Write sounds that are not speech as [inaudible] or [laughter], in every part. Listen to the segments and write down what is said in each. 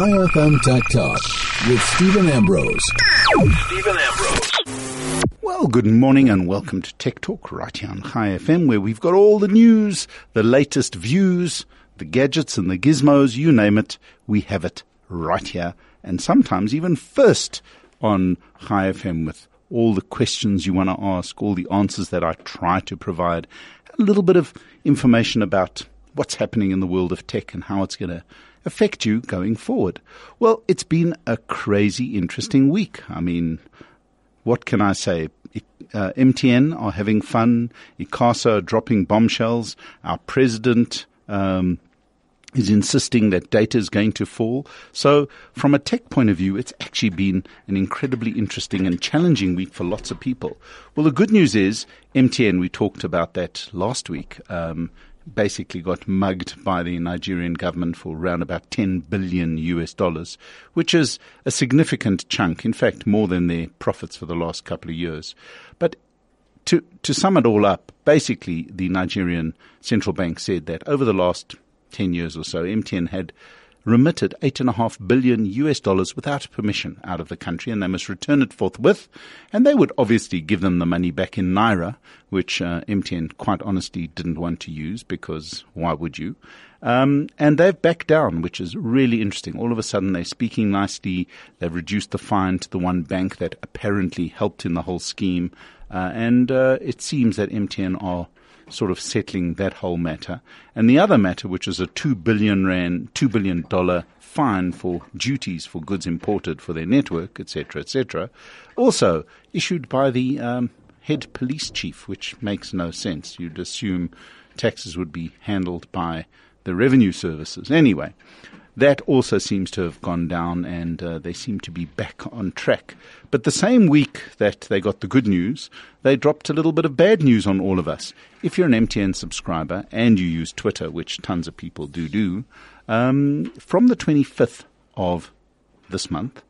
Chai FM Tech Talk with Stephen Ambrose. Stephen Ambrose. Well, good morning and welcome to Tech Talk right here on Chai FM, where we've got all the news, the latest views, the gadgets and the gizmos, you name it, we have it right here, and sometimes even first on Chai FM with all the questions you want to ask, all the answers that I try to provide, a little bit of information about what's happening in the world of tech and how it's going to affect you going forward. Well, it's been a crazy, interesting week. I mean, what can I say? Uh, MTN are having fun. ICASA are dropping bombshells. Our president um, is insisting that data is going to fall. So, from a tech point of view, it's actually been an incredibly interesting and challenging week for lots of people. Well, the good news is MTN, we talked about that last week. Um, basically got mugged by the Nigerian government for around about 10 billion US dollars, which is a significant chunk, in fact, more than their profits for the last couple of years. But to, to sum it all up, basically, the Nigerian central bank said that over the last 10 years or so, MTN had remitted eight and a half billion US dollars without permission out of the country, and they must return it forthwith. And they would obviously give them the money back in naira, which uh, MTN quite honestly didn't want to use because why would you? Um, and they've backed down, which is really interesting. All of a sudden, they're speaking nicely. They've reduced the fine to the one bank that apparently helped in the whole scheme. Uh, and uh, it seems that MTN are sort of settling that whole matter. And the other matter, which is a two billion rand, two billion dollar fine for duties for goods imported for their network, etc., etc., also issued by the um, head police chief, which makes no sense. You'd assume taxes would be handled by the revenue services. Anyway, that also seems to have gone down and uh, they seem to be back on track. But the same week that they got the good news, they dropped a little bit of bad news on all of us. If you're an MTN subscriber and you use Twitter, which tons of people do do, um, from the 25th of this month,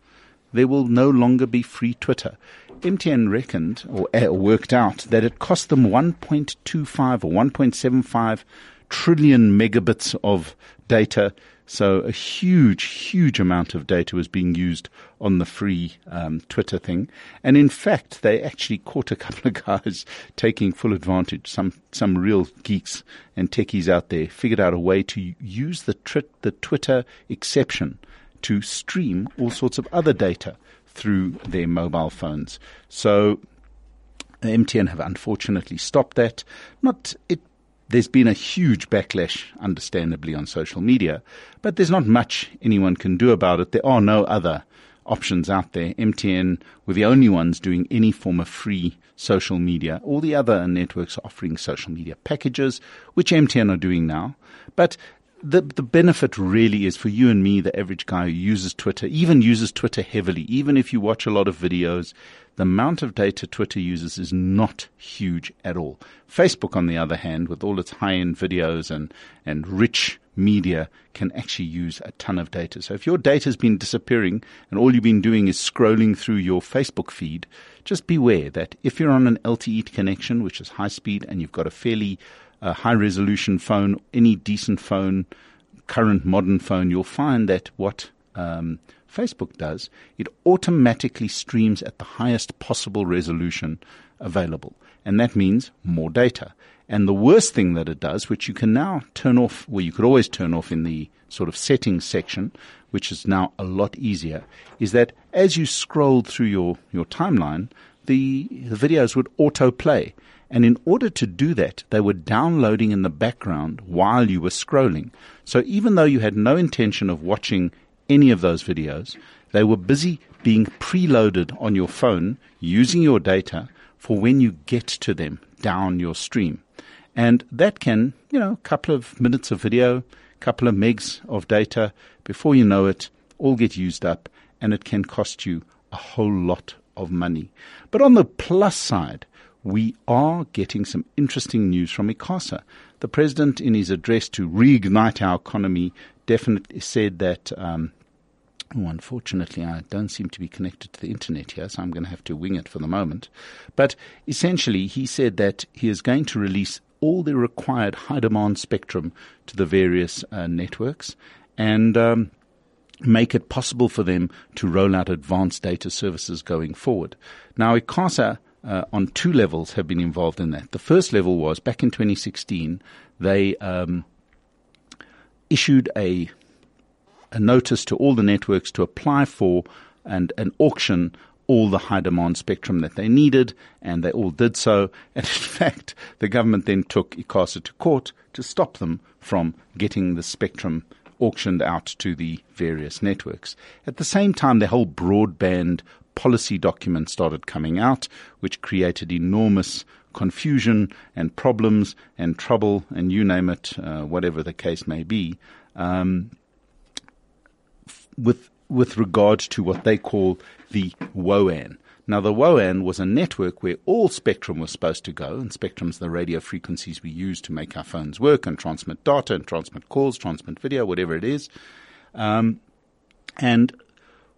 there will no longer be free Twitter. MTN reckoned or uh, worked out that it cost them 1.25 or 1.75 trillion megabits of data so a huge, huge amount of data was being used on the free um, Twitter thing, and in fact, they actually caught a [laughs] couple of guys taking full advantage. Some some real geeks and techies out there figured out a way to use the tri- the Twitter exception to stream all sorts of other data through their mobile phones. So MTN have unfortunately stopped that. Not it there's been a huge backlash, understandably, on social media, but there's not much anyone can do about it. There are no other options out there. MTN were the only ones doing any form of free social media. All the other networks are offering social media packages, which MTN are doing now. But the the benefit really is for you and me, the average guy who uses Twitter, even uses Twitter heavily, even if you watch a lot of videos, the amount of data Twitter uses is not huge at all. Facebook, on the other hand, with all its high end videos and, and rich media, can actually use a ton of data. So if your data has been disappearing and all you've been doing is scrolling through your Facebook feed, just beware that if you're on an LTE connection, which is high speed, and you've got a fairly uh, high resolution phone, any decent phone, current modern phone, you'll find that what um, Facebook does, it automatically streams at the highest possible resolution available. And that means more data. And the worst thing that it does, which you can now turn off, well, you could always turn off in the sort of settings section, which is now a lot easier, is that as you scrolled through your, your timeline, the, the videos would autoplay. And in order to do that, they were downloading in the background while you were scrolling. So even though you had no intention of watching any of those videos. They were busy being preloaded on your phone using your data for when you get to them down your stream. And that can, you know, a couple of minutes of video, couple of megs of data, before you know it, all get used up and it can cost you a whole lot of money. But on the plus side, we are getting some interesting news from ICASA. The president, in his address to reignite our economy, definitely said that um, Oh, unfortunately, I don't seem to be connected to the internet here, so I'm going to have to wing it for the moment. But essentially, he said that he is going to release all the required high demand spectrum to the various uh, networks. And um, make it possible for them to roll out advanced data services going forward. Now, ICASA uh, on two levels have been involved in that. The first level was back in 2016, they um, issued a a notice to all the networks to apply for and an auction all the high demand spectrum that they needed, and they all did so. [laughs] And in fact, the government then took ICASA to court to stop them from getting the spectrum auctioned out to the various networks. At the same time, the whole broadband policy document started coming out, which created enormous confusion and problems and trouble and you name it, uh, whatever the case may be, um, f- with with regard to what they call the WOAN. Now, the WOAN was a network where all spectrum was supposed to go, and spectrum's the radio frequencies we use to make our phones work and transmit data and transmit calls, transmit video, whatever it is. Um, and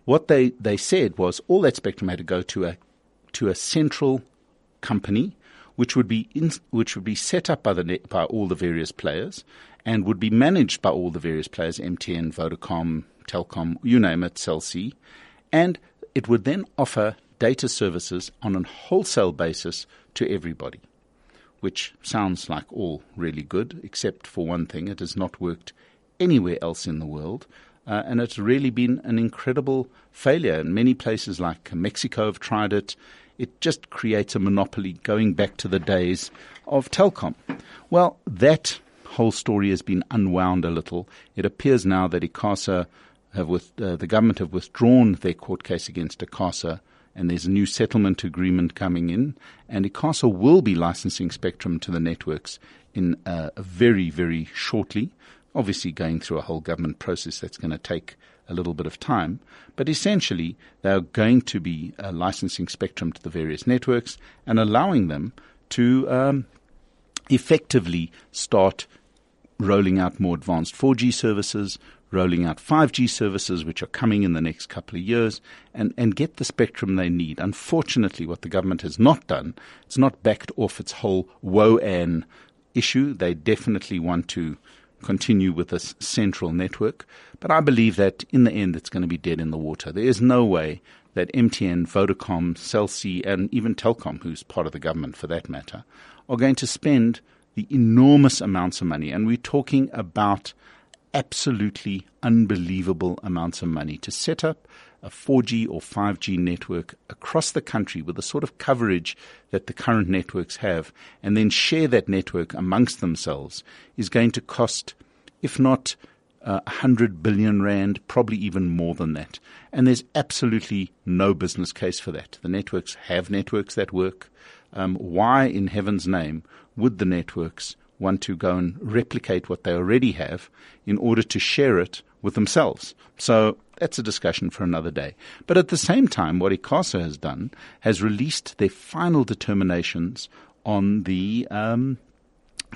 what they, they said was all that spectrum had to go to a to a central company, which would be in, which would be set up by the by all the various players, and would be managed by all the various players: MTN, Vodacom, Telkom, you name it, Cell C, and it would then offer data services on a wholesale basis to everybody, which sounds like all really good, except for one thing: it has not worked anywhere else in the world. Uh, and it's really been an incredible failure. And many places like Mexico have tried it. It just creates a monopoly going back to the days of Telkom. Well, that whole story has been unwound a little. It appears now that ICASA have with, uh, the government have withdrawn their court case against ICASA and there's a new settlement agreement coming in, and ICASA will be licensing spectrum to the networks in uh, very, very shortly obviously going through a whole government process that's going to take a little bit of time. But essentially, they are going to be uh, licensing spectrum to the various networks and allowing them to um, effectively start rolling out more advanced 4G services, rolling out 5G services, which are coming in the next couple of years, and, and get the spectrum they need. Unfortunately, what the government has not done, it's not backed off its whole WOAN issue. They definitely want to continue with this central network. But I believe that in the end, it's going to be dead in the water. There is no way that MTN, Vodacom, Cell C, and even Telkom, who's part of the government for that matter, are going to spend the enormous amounts of money. And we're talking about absolutely unbelievable amounts of money to set up a 4G or 5G network across the country with the sort of coverage that the current networks have and then share that network amongst themselves is going to cost, if not uh, 100 billion rand, probably even more than that. And there's absolutely no business case for that. The networks have networks that work. Um, why in heaven's name would the networks want to go and replicate what they already have in order to share it with themselves? So that's a discussion for another day. But at the same time, what ICASA has done has released their final determinations on the um,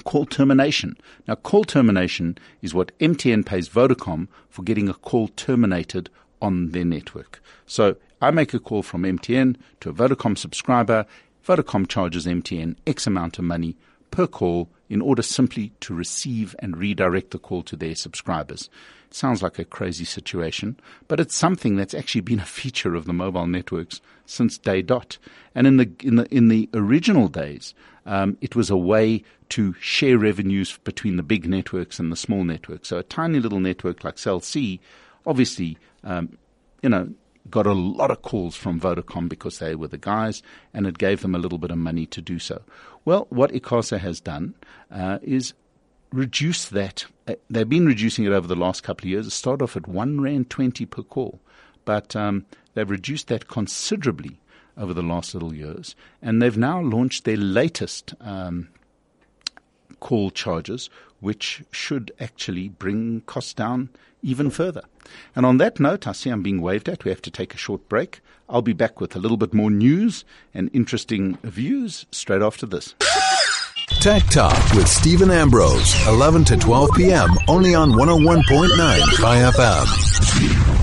call termination. Now, call termination is what MTN pays Vodacom for getting a call terminated on their network. So I make a call from MTN to a Vodacom subscriber. Vodacom charges MTN X amount of money per call in order simply to receive and redirect the call to their subscribers. Sounds like a crazy situation, but it's something that's actually been a feature of the mobile networks since day dot. And in the in the in the original days, um, it was a way to share revenues between the big networks and the small networks. So a tiny little network like Cell C, obviously, um, you know, got a lot of calls from Vodacom because they were the guys, and it gave them a little bit of money to do so. Well, what ICASA has done uh, is reduce that. Uh, they've been reducing it over the last couple of years. It started off at one rand twenty per call, but um, they've reduced that considerably over the last little years, and they've now launched their latest. Um, call charges, which should actually bring costs down even further. And on that note, I see I'm being waved at. We have to take a short break. I'll be back with a little bit more news and interesting views straight after this. [laughs] Tech Talk with Stephen Ambrose, 11 to 12 p.m. only on 101.9 FM.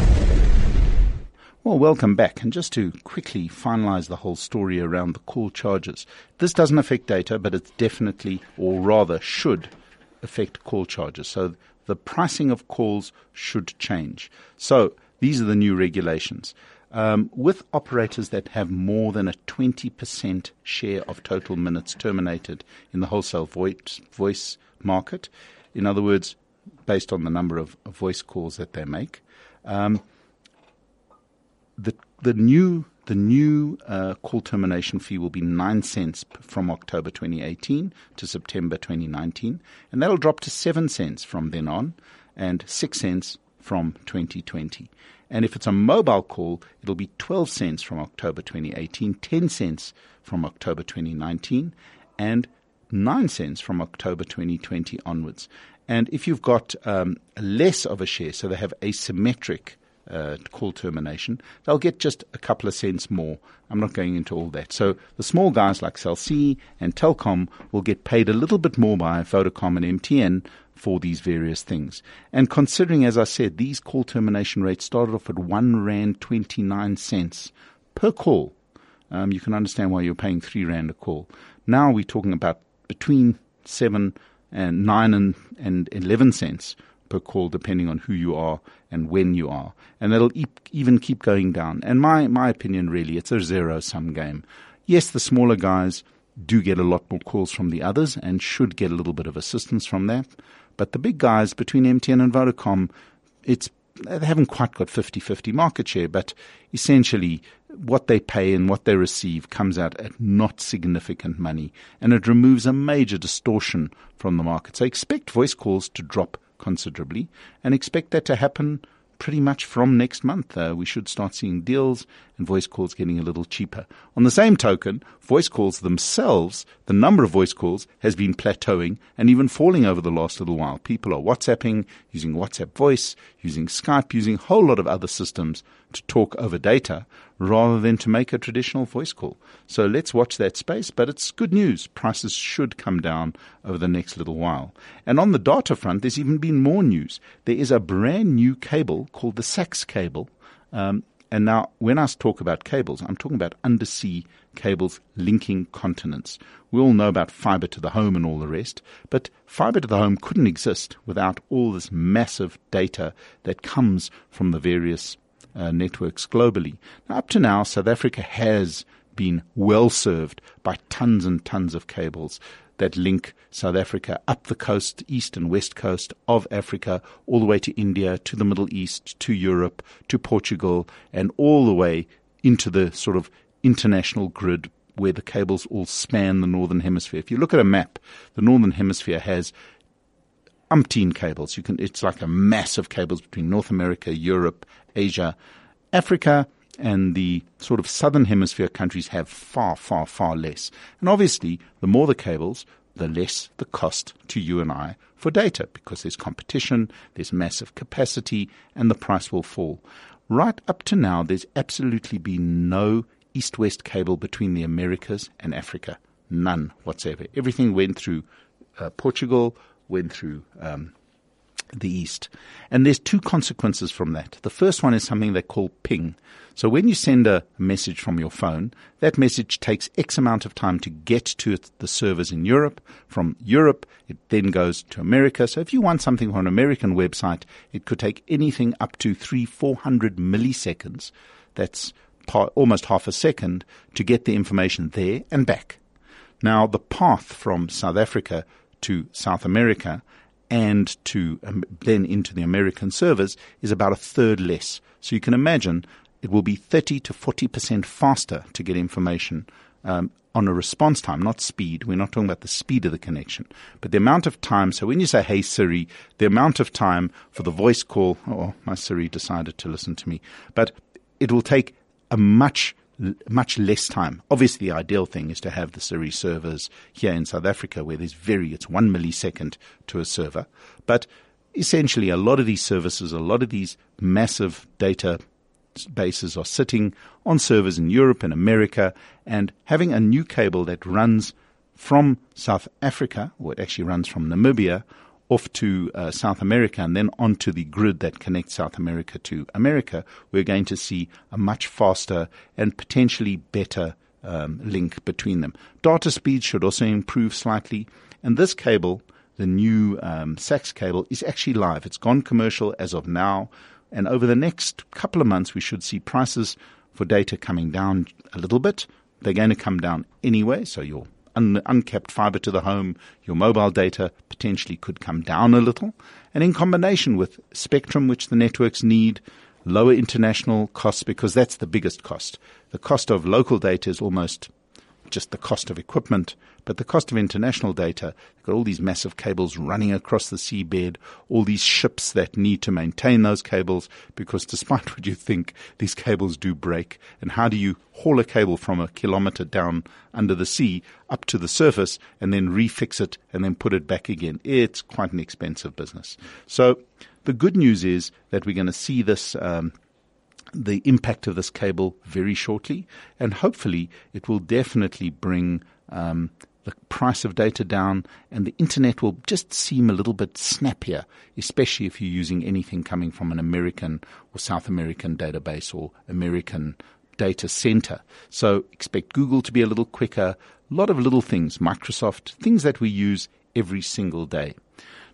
Well, welcome back. And just to quickly finalize the whole story around the call charges, this doesn't affect data, but it definitely, or rather should, affect call charges. So the pricing of calls should change. So these are the new regulations. Um, with operators that have more than a 20% share of total minutes terminated in the wholesale voice, voice market, in other words, based on the number of, voice calls that they make, um, the the new the new uh, call termination fee will be nine cents from October 2018 to September 2019, and that'll drop to seven cents from then on, and six cents from 2020. And if it's a mobile call, it'll be 12 cents from October 2018, 10 cents from October 2019, and 9 cents from October 2020 onwards. And if you've got um, less of a share, so they have asymmetric uh, call termination, they'll get just a couple of cents more. I'm not going into all that. So the small guys like Cell C and Telkom will get paid a little bit more by Vodacom and MTN for these various things. And considering, as I said, these call termination rates started off at one rand twenty nine cents per call, um, you can understand why you're paying three rand a call. Now we're talking about between seven and nine and, and eleven cents per call, depending on who you are and when you are. And that'll e- even keep going down. And my, my opinion, really, it's a zero sum game. Yes, the smaller guys do get a lot more calls from the others and should get a little bit of assistance from that. But the big guys between MTN and Vodacom, it's they haven't quite got 50-50 market share, but essentially what they pay and what they receive comes out at not significant money, and it removes a major distortion from the market. So expect voice calls to drop considerably and expect that to happen pretty much from next month. Uh, we should start seeing deals and voice calls getting a little cheaper. On the same token, voice calls themselves, the number of voice calls has been plateauing and even falling over the last little while. People are WhatsApping, using WhatsApp voice, using Skype, using a whole lot of other systems to talk over data rather than to make a traditional voice call. So let's watch that space, but it's good news. Prices should come down over the next little while. And on the data front, there's even been more news. There is a brand new cable called the SACS cable. Um, and now, when I talk about cables, I'm talking about undersea cables linking continents. We all know about fiber to the home and all the rest, but fiber to the home couldn't exist without all this massive data that comes from the various uh, networks globally. Now, up to now, South Africa has been well served by tons and tons of cables that link South Africa up the coast, east and west coast of Africa, all the way to India, to the Middle East, to Europe, to Portugal, and all the way into the sort of international grid where the cables all span the northern hemisphere. If you look at a map, the northern hemisphere has umpteen cables. You can, it's like a mass of cables between North America, Europe, Asia, Africa, and the sort of southern hemisphere countries have far, far, far less. And obviously, the more the cables, the less the cost to you and I for data because there's competition, there's massive capacity, and the price will fall. Right up to now, there's absolutely been no east west cable between the Americas and Africa. None whatsoever. Everything went through uh, Portugal, went through um, the East. And there's two consequences from that. The first one is something they call ping. So when you send a message from your phone, that message takes X amount of time to get to the servers in Europe. From Europe, it then goes to America. So if you want something on an American website, it could take anything up to three, four hundred milliseconds. That's almost half a second to get the information there and back. Now, the path from South Africa to South America and to um, then into the American servers is about a third less. So you can imagine it will be 30 to 40% faster to get information um, on a response time, not speed. We're not talking about the speed of the connection, but the amount of time. So when you say, Hey Siri, the amount of time for the voice call, oh, my Siri decided to listen to me, but it will take a much much less time. Obviously, the ideal thing is to have the Siri servers here in South Africa where there's very, it's one millisecond to a server. But essentially, a lot of these services, a lot of these massive data bases are sitting on servers in Europe and America and having a new cable that runs from South Africa, or it actually runs from Namibia, off to uh, South America and then onto the grid that connects South America to America, we're going to see a much faster and potentially better um, link between them. Data speed should also improve slightly, and this cable the new um, SACS cable is actually live. It's gone commercial as of now. And over the next couple of months, we should see prices for data coming down a little bit. They're going to come down anyway. So your un- uncapped fiber to the home, your mobile data potentially could come down a little. And in combination with spectrum, which the networks need, lower international costs, because that's the biggest cost. The cost of local data is almost just the cost of equipment, but the cost of international data. You've got all these massive cables running across the seabed, all these ships that need to maintain those cables, because despite [laughs] what you think, these cables do break. And how do you haul a cable from a kilometer down under the sea up to the surface and then refix it and then put it back again? It's quite an expensive business. So the good news is that we're going to see this um, the impact of this cable very shortly, and hopefully it will definitely bring um, the price of data down, and the internet will just seem a little bit snappier, especially if you're using anything coming from an American or South American database or American data center. So expect Google to be a little quicker, a lot of little things, Microsoft, things that we use every single day.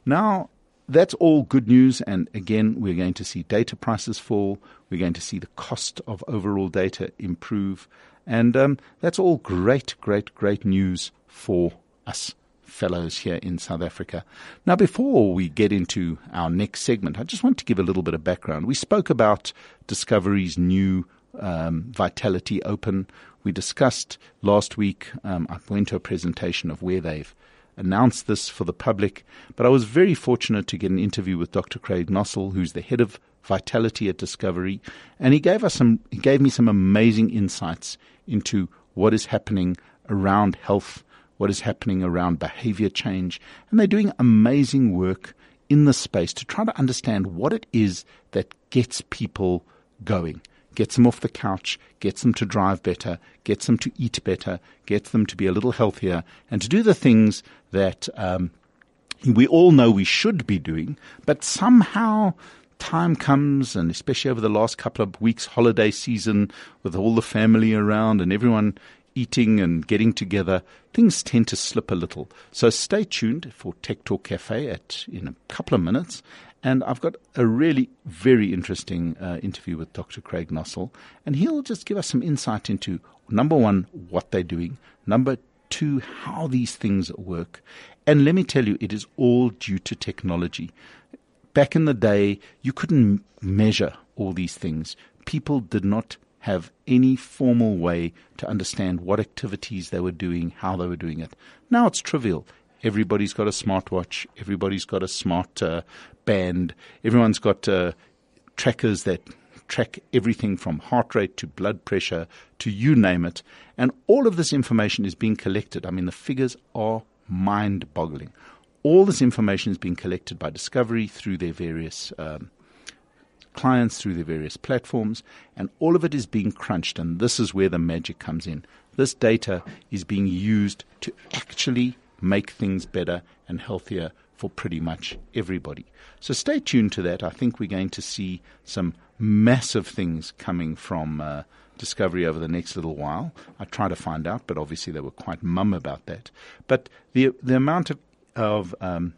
Now, that's all good news. And again, we're going to see data prices fall. We're going to see the cost of overall data improve. And um, that's all great, great, great news for us fellows here in South Africa. Now, before we get into our next segment, I just want to give a little bit of background. We spoke about Discovery's new um, Vitality Open. We discussed last week, um, I went to a presentation of where they've announced this for the public, but I was very fortunate to get an interview with Dr. Craig Nossel, who's the head of vitality at Discovery, and he gave us some he gave me some amazing insights into what is happening around health, what is happening around behavior change, and they're doing amazing work in the space to try to understand what it is that gets people going gets them off the couch, gets them to drive better, gets them to eat better, gets them to be a little healthier, and to do the things that um, we all know we should be doing, but somehow time comes, and especially over the last couple of weeks, holiday season, with all the family around and everyone eating and getting together, things tend to slip a little. So stay tuned for Tech Talk Cafe at in a couple of minutes, and I've got a really very interesting uh, interview with Dr. Craig Nossel, and he'll just give us some insight into number one, what they're doing, number two, how these things work. And let me tell you, it is all due to technology. Back in the day, you couldn't measure all these things. People did not have any formal way to understand what activities they were doing, how they were doing it. Now it's trivial. Everybody's got a smartwatch. Everybody's got a smart uh, band. Everyone's got uh, trackers that track everything from heart rate to blood pressure to you name it. And all of this information is being collected. I mean, the figures are mind boggling. All this information is being collected by Discovery through their various um, clients, through their various platforms, and all of it is being crunched. And this is where the magic comes in. This data is being used to actually make things better and healthier for pretty much everybody. So stay tuned to that. I think we're going to see some massive things coming from uh, Discovery over the next little while. I try to find out, but obviously they were quite mum about that. But the the amount of of um,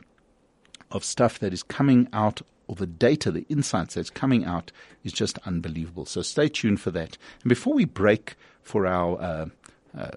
of stuff that is coming out, or the data, the insights that's coming out, is just unbelievable. So stay tuned for that. And before we break for our uh, uh,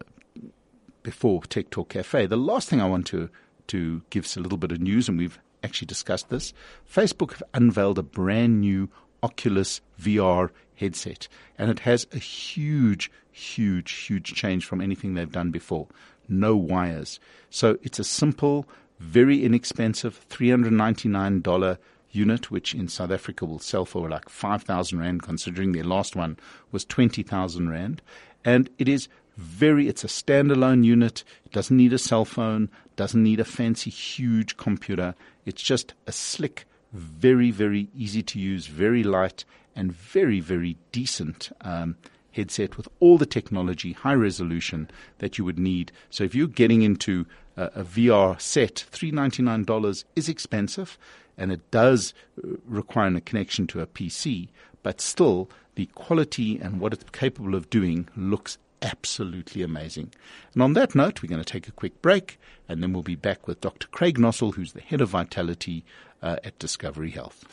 before Tech Talk Cafe, the last thing I want to to give us a little bit of news, and we've actually discussed this. Facebook have unveiled a brand new Oculus VR headset, and it has a huge, huge, huge change from anything they've done before. No wires. So it's a simple, very inexpensive $399 unit, which in South Africa will sell for like 5,000 Rand, considering their last one was 20,000 Rand. And it is very, it's a standalone unit. It doesn't need a cell phone, doesn't need a fancy, huge computer. It's just a slick, very, very easy to use, very light, and very, very decent um, headset with all the technology, high resolution that you would need. So if you're getting into a, a VR set, $399 is expensive and it does uh, require a connection to a PC, but still the quality and what it's capable of doing looks absolutely amazing. And on that note, we're going to take a quick break and then we'll be back with Dr. Craig Nossel, who's the head of vitality uh, at Discovery Health.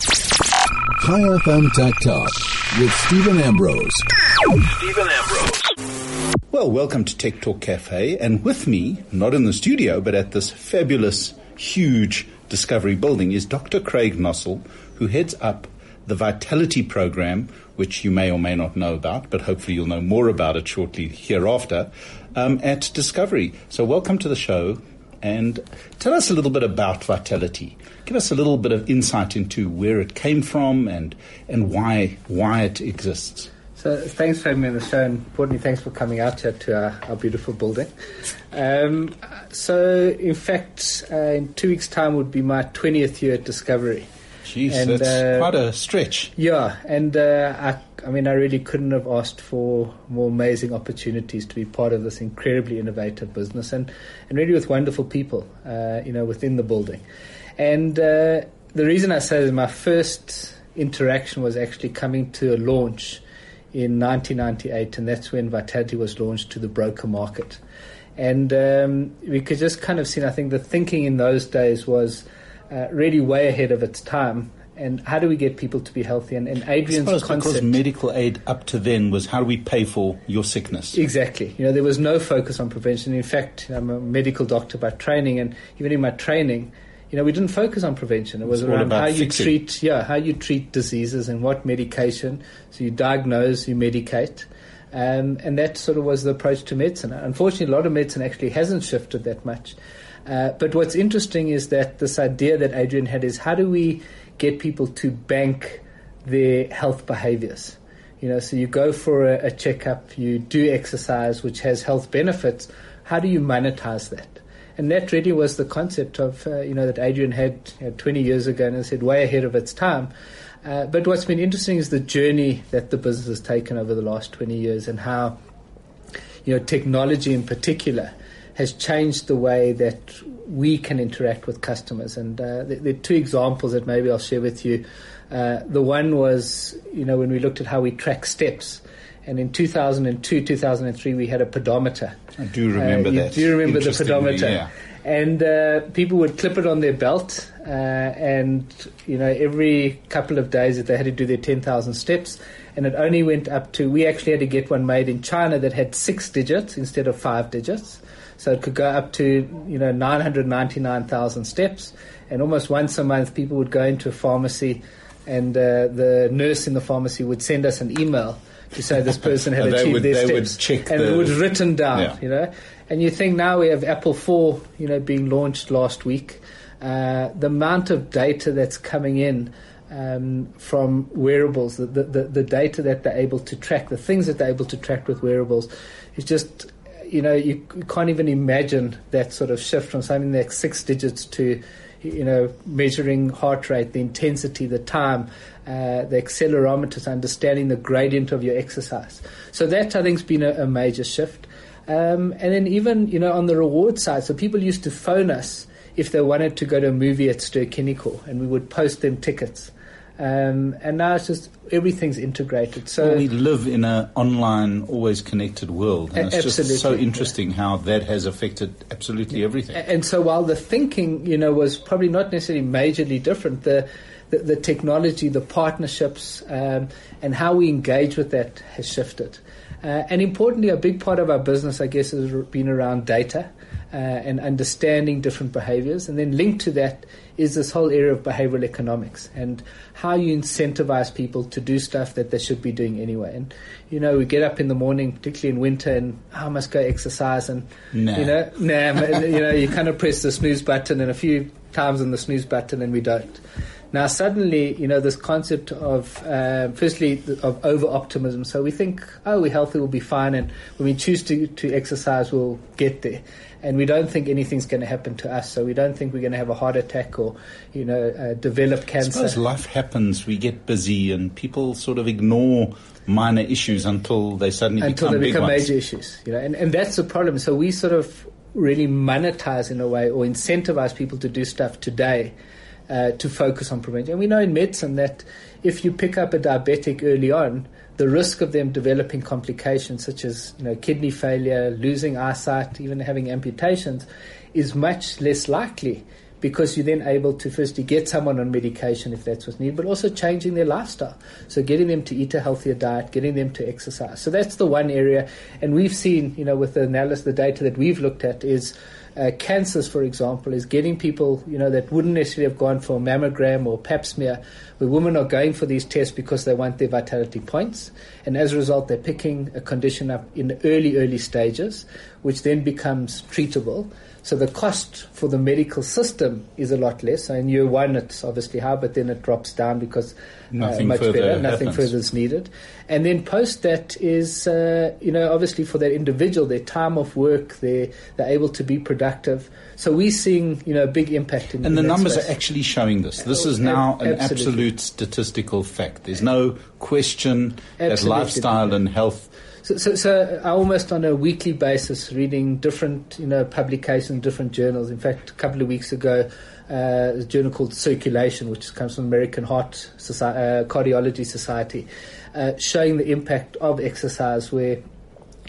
Chai FM Tech Talk with Stephen Ambrose. Stephen Ambrose. Well, welcome to Tech Talk Cafe. And with me, not in the studio, but at this fabulous, huge Discovery building, is Dr. Craig Nossel, who heads up the Vitality Program, which you may or may not know about, but hopefully you'll know more about it shortly hereafter, um, at Discovery. So, welcome to the show. And tell us a little bit about Vitality. Give us a little bit of insight into where it came from and, and why, why it exists. So thanks for having me on the show, and importantly, thanks for coming out here to our, our beautiful building. Um, so, in fact, uh, in two weeks' time would be my 20th year at Discovery. Jeez, And, that's uh, quite a stretch. Yeah, and uh, I, I mean, I really couldn't have asked for more amazing opportunities to be part of this incredibly innovative business, and, and really with wonderful people, uh, you know, within the building. And uh, the reason I say that my first interaction was actually coming to a launch in 1998, and that's when Vitality was launched to the broker market. And um, we could just kind of see, I think the thinking in those days was uh, really way ahead of its time. And how do we get people to be healthy? And, and I Adrian's suppose because medical aid up to then was how do we pay for your sickness? Exactly. You know, there was no focus on prevention. In fact, I'm a medical doctor by training, and even in my training, you know, we didn't focus on prevention. It was It's all around about how you fixing. treat, yeah, how you treat diseases and what medication. So you diagnose, you medicate, um, and that sort of was the approach to medicine. Unfortunately, a lot of medicine actually hasn't shifted that much. Uh, but what's interesting is that this idea that Adrian had is how do we get people to bank their health behaviors? You know, so you go for a, a checkup, you do exercise, which has health benefits. How do you monetize that? And that really was the concept of, uh, you know, that Adrian had you know, 20 years ago and said way ahead of its time. Uh, but what's been interesting is the journey that the business has taken over the last 20 years and how, you know, technology in particular has changed the way that we can interact with customers. And uh, there, there are two examples that maybe I'll share with you. Uh, the one was, you know, when we looked at how we track steps. And in 2002, 2003, we had a pedometer. I do remember Uh, you that. do you remember the pedometer. yeah. And uh, people would clip it on their belt, uh, and you know every couple of days that they had to do their ten thousand steps, and it only went up to. We actually had to get one made in China that had six digits instead of five digits, so it could go up to you know nine hundred ninety nine thousand steps, and almost once a month people would go into a pharmacy, and uh, the nurse in the pharmacy would send us an email to say this person had [laughs] achieved would- their they would steps, and the- it was written down, Yeah. you know. And you think now we have Apple 4, you know, being launched last week. Uh, the amount of data that's coming in um, from wearables, the, the, the data that they're able to track, the things that they're able to track with wearables, is just, you know, you can't even imagine that sort of shift from something that's six digits to, you know, measuring heart rate, the intensity, the time, uh, the accelerometers, understanding the gradient of your exercise. So that I think has been a, a major shift. Um, and then even you know on the reward side, so people used to phone us if they wanted to go to a movie at Ster-Kinekor, and we would post them tickets. Um, and now it's just everything's integrated. So Well, we live in an online, always connected world, and A- it's just so interesting how that has affected absolutely everything. And so while the thinking, you know, was probably not necessarily majorly different, the the, the technology, the partnerships, um, and how we engage with that has shifted. Uh, and importantly, a big part of our business, I guess, has been around data uh, and understanding different behaviors. And then linked to that is this whole area of behavioral economics and how you incentivize people to do stuff that they should be doing anyway. And, you know, we get up in the morning, particularly in winter, and "Oh, I must go exercise. And, Nah. you know, nah, [laughs] you know, you kind of press the snooze button and a few times on the snooze button and we don't. Now, suddenly, you know, this concept of, uh, firstly, of over optimism. So we think, oh, we're healthy, we'll be fine. And when we choose to, to exercise, we'll get there. And we don't think anything's going to happen to us. So we don't think we're going to have a heart attack or, you know, uh, develop I cancer. suppose life happens, we get busy, and people sort of ignore minor issues until they suddenly until become they big become ones. major issues. You know, and, and that's the problem. So we sort of really monetize in a way or incentivize people to do stuff today uh, to focus on prevention. And we know in medicine that if you pick up a diabetic early on, the risk of them developing complications such as you know kidney failure, losing eyesight, even having amputations, is much less likely because you're then able to firstly get someone on medication if that's what's needed, but also changing their lifestyle. So getting them to eat a healthier diet, getting them to exercise. So that's the one area. And we've seen, you know, with the analysis, the data that we've looked at is uh, cancers, for example, is getting people, you know, that wouldn't necessarily have gone for a mammogram or pap smear, where women are going for these tests because they want their vitality points. And as a result, they're picking a condition up in the early, early stages, which then becomes treatable. So the cost for the medical system is a lot less. In year one, it's obviously high, but then it drops down because Nothing uh, much further better. Nothing happens. further is needed. And then post that is, uh, you know, obviously for that individual, their time off work, they're, they're able to be productive. So we're seeing, you know, a big impact in And the in numbers space. are actually showing this. This Oh, is now an absolutely. absolute statistical fact. There's no question that lifestyle and health. So, so, so I almost on a weekly basis reading different, you know, publications, different journals. In fact, a couple of weeks ago, uh, a journal called Circulation, which comes from American Heart Soci- uh, Cardiology Society, uh, showing the impact of exercise, where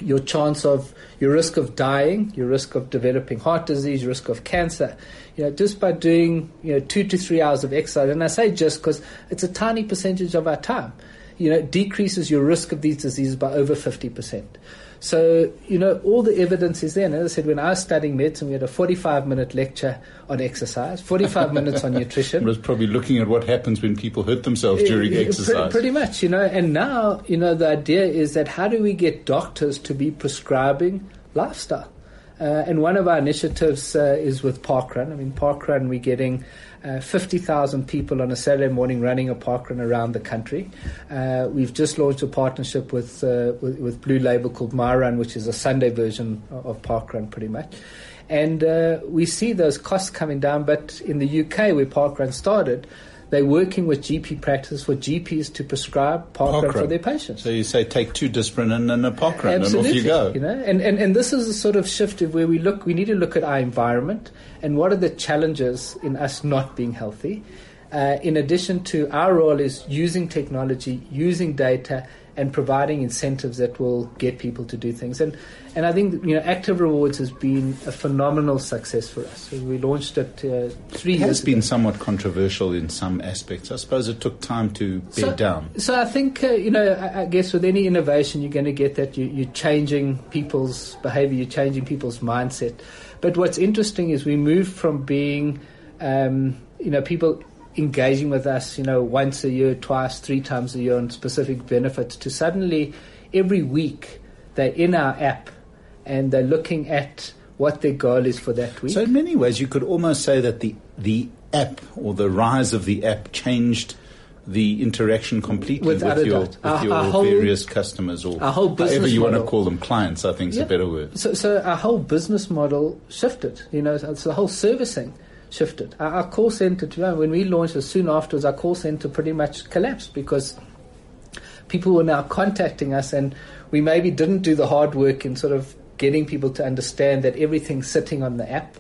your chance of your risk of dying, your risk of developing heart disease, your risk of cancer, you know, just by doing you know two to three hours of exercise. And I say just because it's a tiny percentage of our time. You know, decreases your risk of these diseases by over fifty percent. So you know, all the evidence is there. And as I said, when I was studying medicine, we had a forty-five minute lecture on exercise, forty-five [laughs] minutes on nutrition. I was probably looking at what happens when people hurt themselves during Yeah, pre- exercise. Pretty much, you know. And now, you know, the idea is that how do we get doctors to be prescribing lifestyle? Uh, and one of our initiatives uh, is with Parkrun. I mean, Parkrun, we're getting uh, 50,000 people on a Saturday morning running a parkrun around the country. Uh, we've just launched a partnership with, uh, with with Blue Label called My Run, which is a Sunday version of of Parkrun, pretty much. And uh, we see those costs coming down. But in the UK, where Parkrun started, they're working with GP practice for GPs to prescribe Parkrun, for their patients. So you say take two Disprin and a Parkrun and off you go. You know, and, and, and this is a sort of shift of where we look. We need to look at our environment and what are the challenges in us not being healthy. Uh, in addition to our role is using technology, using data, and providing incentives that will get people to do things. And and I think you know, Active Rewards has been a phenomenal success for us. We launched it uh, three It years has been ago. somewhat controversial in some aspects. I suppose it took time to bed so, down. So I think uh, you know, I, I guess with any innovation, you're going to get that you, you're changing people's behaviour, you're changing people's mindset. But what's interesting is we moved from being, um, you know, people engaging with us, you know, once a year, twice, three times a year on specific benefits, to suddenly every week they're in our app and they're looking at what their goal is for that week. So in many ways, you could almost say that the the app or the rise of the app changed the interaction completely Without with your, with Our- your our whole- various customers or our whole however business you want to call them clients. I think is Yeah. a better word. So, so our whole business model shifted. You know, it's the whole servicing shifted. Our, our call center, to when we launched, it, soon afterwards, our call center pretty much collapsed because people were now contacting us, and we maybe didn't do the hard work in sort of getting people to understand that everything's sitting on the app.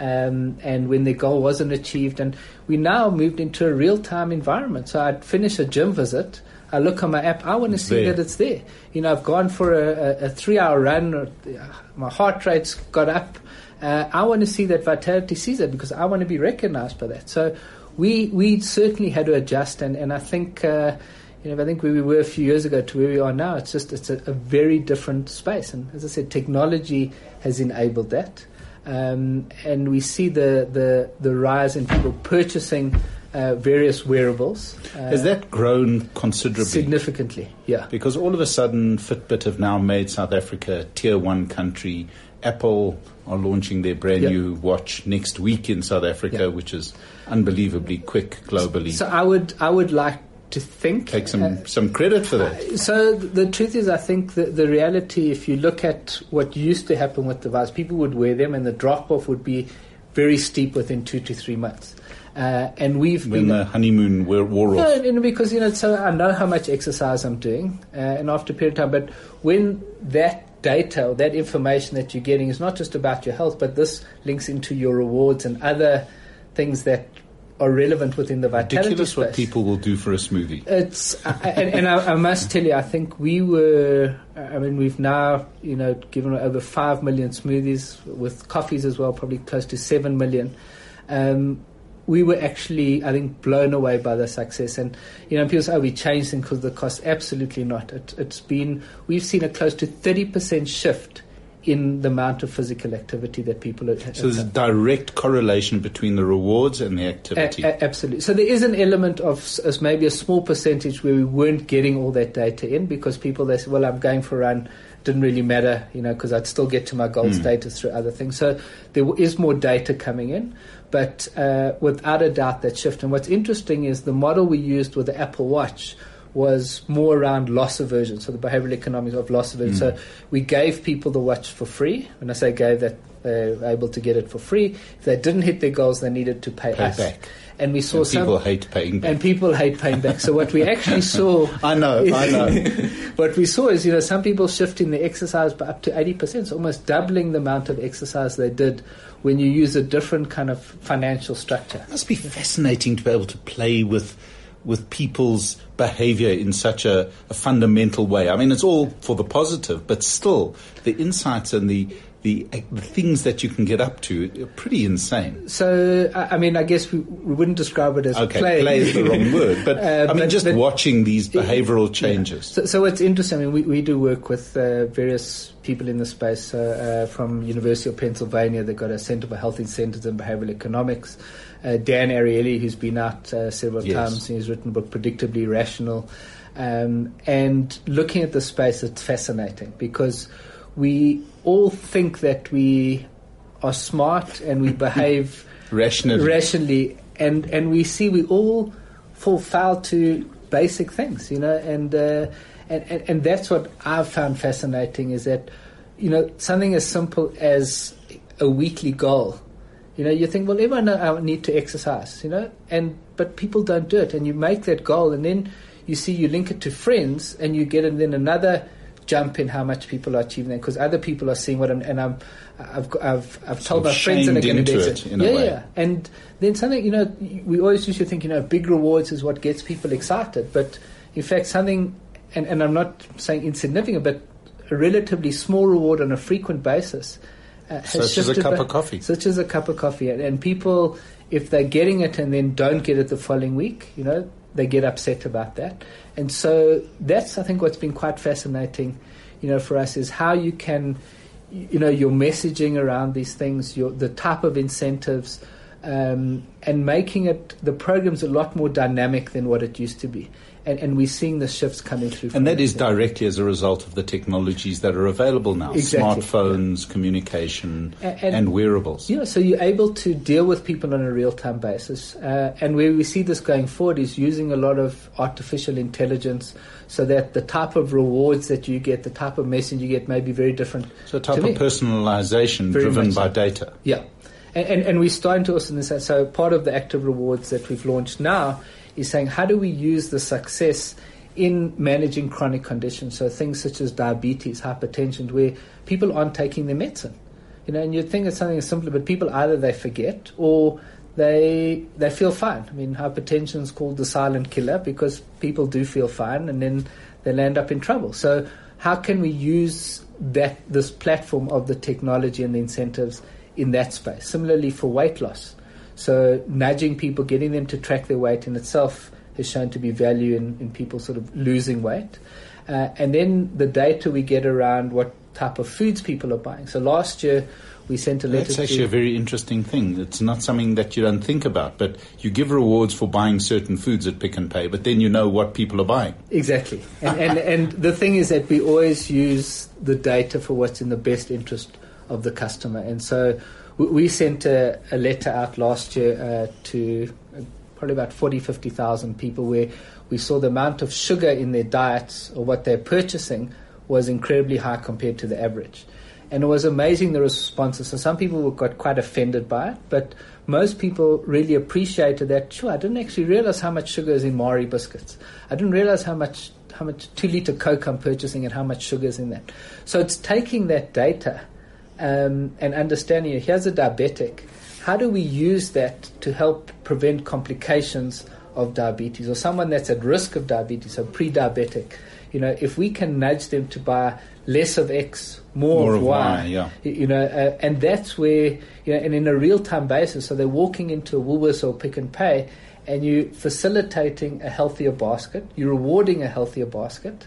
Um, and when their goal wasn't achieved, and we now moved into a real-time environment. So I'd finish a gym visit, I look on my app, I want to see there. that it's there. You know, I've gone for a, a, a three-hour run, or, uh, my heart rate's got up. Uh, I want to see that Vitality sees it because I want to be recognized by that. So we we certainly had to adjust, and, and I think. Uh, you know, I think where we were a few years ago to where we are now, it's just it's a, a very different space. And as I said, technology has enabled that, um, and we see the, the the rise in people purchasing uh, various wearables. Uh, Has that grown considerably? significantly? Yeah. Because all of a sudden, Fitbit have now made South Africa a tier one country. Apple are launching their brand Yeah. new watch next week in South Africa, Yeah. which is unbelievably quick globally. So I would I would like to think Take some, uh, some credit for that. So the truth is, I think that the reality, if you look at what used to happen with devices, people would wear them, and the drop off would be very steep within two to three months. Uh, and we've been. When been the honeymoon wore, wore no, off. and because you know, so I know how much exercise I'm doing, uh, and after a period of time. But when that data, or that information that you're getting, is not just about your health, but this links into your rewards and other things that are relevant within the vitality Ridiculous space. what people will do for a smoothie. It's I- I- and, and I, I must tell you, I think we were. I mean, we've now you know given over five million smoothies with coffees as well, probably close to seven million. Um, we were actually, I think, blown away by the success. And you know, people say, "Oh, we changed things because of the cost." Absolutely not. It, it's been we've seen a close to thirty percent shift in the amount of physical activity that people are. So there's a direct correlation between the rewards and the activity. A- a- absolutely. So there is an element of as maybe a small percentage where we weren't getting all that data in because people they say, well, I'm going for a run. Didn't really matter, you know, because I'd still get to my goal hmm. status through other things. So there is more data coming in, but uh, without a doubt that shift. And what's interesting is the model we used with the Apple Watch was more around loss aversion, so the behavioral economics of loss aversion. So we gave people the watch for free. When I say gave, that they were able to get it for free. If they didn't hit their goals, they needed to pay, Pay us. back. And we saw And some people hate paying back. and people hate paying back. So what we actually [laughs] saw, I know, I know. [laughs] what we saw is you know some people shifting the exercise by up to eighty percent, so almost doubling the amount of exercise they did when you use a different kind of financial structure. It must be fascinating to be able to play with with people's behavior in such a, a fundamental way. I mean, it's all for the positive, but still, the insights and the the, the things that you can get up to are pretty insane. So I mean, I guess we, we wouldn't describe it as Okay, play. play is the wrong [laughs] word, but Uh, I mean, but- just but- watching these behavioral changes. So, so what's interesting, I mean, we, we do work with uh, various people in the space uh, uh, from University of Pennsylvania. They've got a Center for Health Incentives and Behavioral Economics. Uh, Dan Ariely, who's been out uh, several Yes. times, he's written a book, Predictably Rational. Um, and looking at the space, it's fascinating because we all think that we are smart and we behave [laughs] Rationally. rationally, and and we see we all fall foul to basic things, you know, and uh, and, and and that's what I've found fascinating is that you know something as simple as a weekly goal. You know, you think, well, everyone know I need to exercise, you know, and but people don't do it, and you make that goal, and then you see you link it to friends, and you get and then another jump in how much people are achieving that because other people are seeing what I'm, and I'm I've I've I've told my friends and they're going to do it, yeah, yeah. And then something, you know, we always used to think, you know, big rewards is what gets people excited. But in fact, something, and, and I'm not saying insignificant, but a relatively small reward on a frequent basis. Uh, Such as a cup of coffee. Such as a cup of coffee. And, and people, if they're getting it and then don't get it the following week, you know, they get upset about that. And so that's, I think, what's been quite fascinating, you know, for us is how you can you know your messaging around these things, your the type of incentives, um, and making it the program's a lot more dynamic than what it used to be, and and we're seeing the shifts coming through. And that is yeah. directly as a result of the technologies that are available now Exactly. smartphones, communication, A- and, and- wearables. Know, so you're able to deal with people on a real time basis. Uh, and where we see this going forward is using a lot of artificial intelligence so that the type of rewards that you get, the type of message you get may be very different. So a type of me. personalization Very driven by so. data. Yeah. And, and, and we're starting to also, so part of the active rewards that we've launched now is saying how do we use the success in managing chronic conditions, so things such as diabetes, hypertension, where people aren't taking their medicine. You know, and you'd think it's something simple, but people either they forget or they they feel fine. I mean, hypertension is called the silent killer because people do feel fine and then they land up in trouble. So how can we use that this platform of the technology and the incentives in that space? Similarly for weight loss. So nudging people, getting them to track their weight in itself has shown to be value in, in people sort of losing weight. Uh, and then the data we get around what type of foods people are buying. So last year we sent a letter That's to actually a very interesting thing. It's not something that you don't think about, but you give rewards for buying certain foods at Pick n Pay, but then you know what people are buying. Exactly. And, and, [laughs] and the thing is that we always use the data for what's in the best interest of the customer. And so we, sent a, a letter out last year uh, to uh, probably about 40, 50,000 people where we saw the amount of sugar in their diets or what they're purchasing was incredibly high compared to the average. And it was amazing the responses. So some people got quite offended by it, but most people really appreciated that. Sure, I didn't actually realize how much sugar is in Marie biscuits. I didn't realize how much how much two liter Coke I'm purchasing and how much sugar is in that. So it's taking that data um, and understanding. Here's a diabetic. how do we use that to help prevent complications of diabetes or someone that's at risk of diabetes, so pre-diabetic? You know, if we can nudge them to buy less of X, more, More of, y, Y, yeah. you know, uh, and that's where, you know, and in a real-time basis, so they're walking into a Woolworths or Pick n Pay, and you're facilitating a healthier basket, you're rewarding a healthier basket,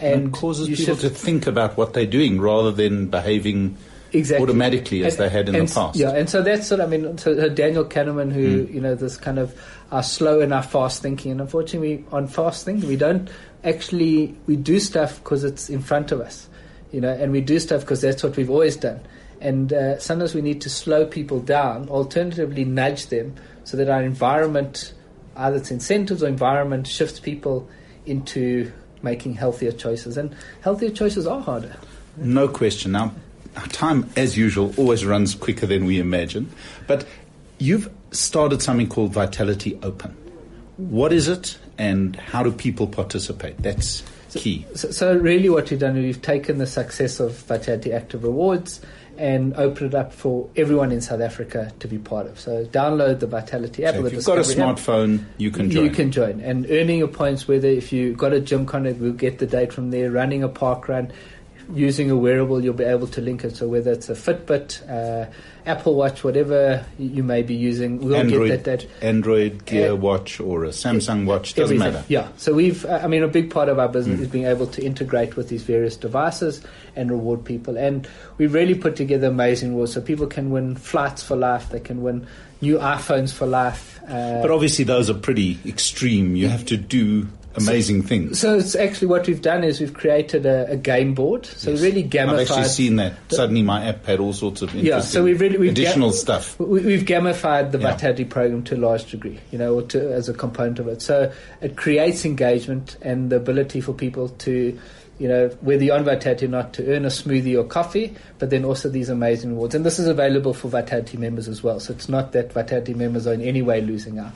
and And causes people should- to think about what they're doing rather than behaving exactly. automatically as And- they had in and the past. Yeah, and so that's what I mean. So uh, Daniel Kahneman, who Hmm. you know, this kind of our slow and our fast thinking, and unfortunately, on fast thinking, we don't actually we do stuff because it's in front of us, you know, and we do stuff because that's what we've always done. And uh, sometimes we need to slow people down, alternatively nudge them, so that our environment, either it's incentives or environment, shifts people into making healthier choices. And healthier choices are harder. No question. Now, time, as usual, always runs quicker than we imagine. But you've started something called Vitality Open. What is it, and how do people participate? That's key. So, so really, what we've done is we've taken the success of Vitality Active Rewards and opened it up for everyone in South Africa to be part of. So download the Vitality app. So if you've got a Discovery app. smartphone, you can join. You can join. And earning your points, whether if you've got a gym contact, we'll get the date from there. Running a park run, using a wearable, you'll be able to link it. So whether it's a Fitbit, uh, Apple Watch, whatever you may be using, we'll Android, get that data. Android Gear Uh, Watch or a Samsung Watch doesn't Everything. matter. Yeah. So we've, uh, I mean, a big part of our Mm. business is being able to integrate with these various devices and reward people. And we've really put together amazing rewards. So people can win flights for life. They can win new iPhones for life. Uh, But obviously, those are pretty extreme. You have to do amazing things. so it's actually what we've done is we've created a, a game board. So Yes. really gamified. I've actually seen that. Suddenly, my app had all sorts of interesting Yeah, so we've really we've additional ga- stuff. We, we've gamified the Yeah. Vitality program to a large degree, you know, or to, as a component of it. So it creates engagement and the ability for people to, you know, whether you're on Vitality or not, to earn a smoothie or coffee, but then also these amazing rewards. And this is available for Vitality members as well. So it's not that Vitality members are in any way losing out.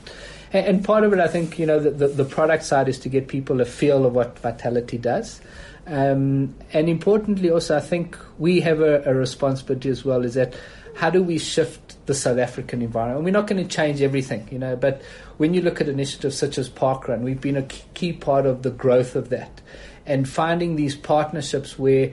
And, part of it, I think, you know, the, the, the product side is to get people a feel of what Vitality does. Um, and importantly, also, I think we have a, a responsibility as well. Is that how do we shift the South African environment? We're not going to change everything, you know. But when you look at initiatives such as Parkrun, we've been a key part of the growth of that, and finding these partnerships where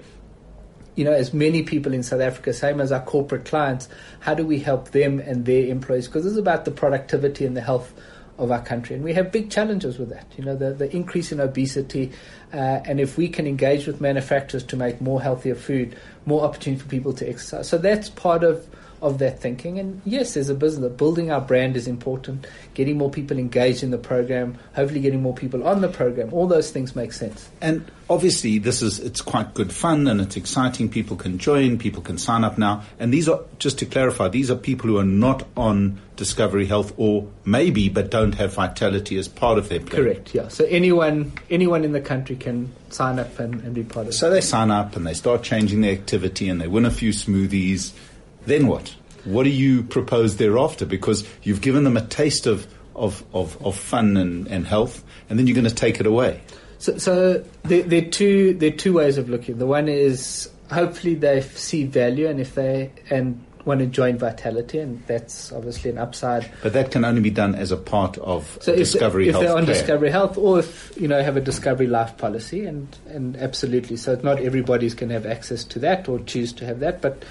you know, as many people in South Africa, same as our corporate clients, how do we help them and their employees? Because is about the productivity and the health of our country. And we have big challenges with that. You know, the, the increase in obesity. Uh, and if we can engage with manufacturers to make more healthier food, more opportunity for people to exercise. So that's part of, of that thinking. And yes, as a business, building our brand is important. Getting more people engaged in the program, hopefully getting more people on the program. All those things make sense. And obviously, this is it's quite good fun and it's exciting. People can join, people can sign up now. And these are just to clarify, these are people who are not on Discovery Health or maybe but don't have Vitality as part of their plan. Correct. Yeah. So anyone anyone in the country can sign up and, and be part of it. So they sign up and they start changing their activity and they win a few smoothies. Then what? What do you propose thereafter? Because you've given them a taste of, of, of, of fun and, and health, and then you're going to take it away. So, so there, there are two there are two ways of looking. The one is hopefully they see value, and if they and want to join Vitality, and that's obviously an upside. But that can only be done as a part of So a if, Discovery if they're on plan. Discovery Health, or if you know have a Discovery Life policy, and and absolutely, so not everybody's can have access to that or choose to have that, but.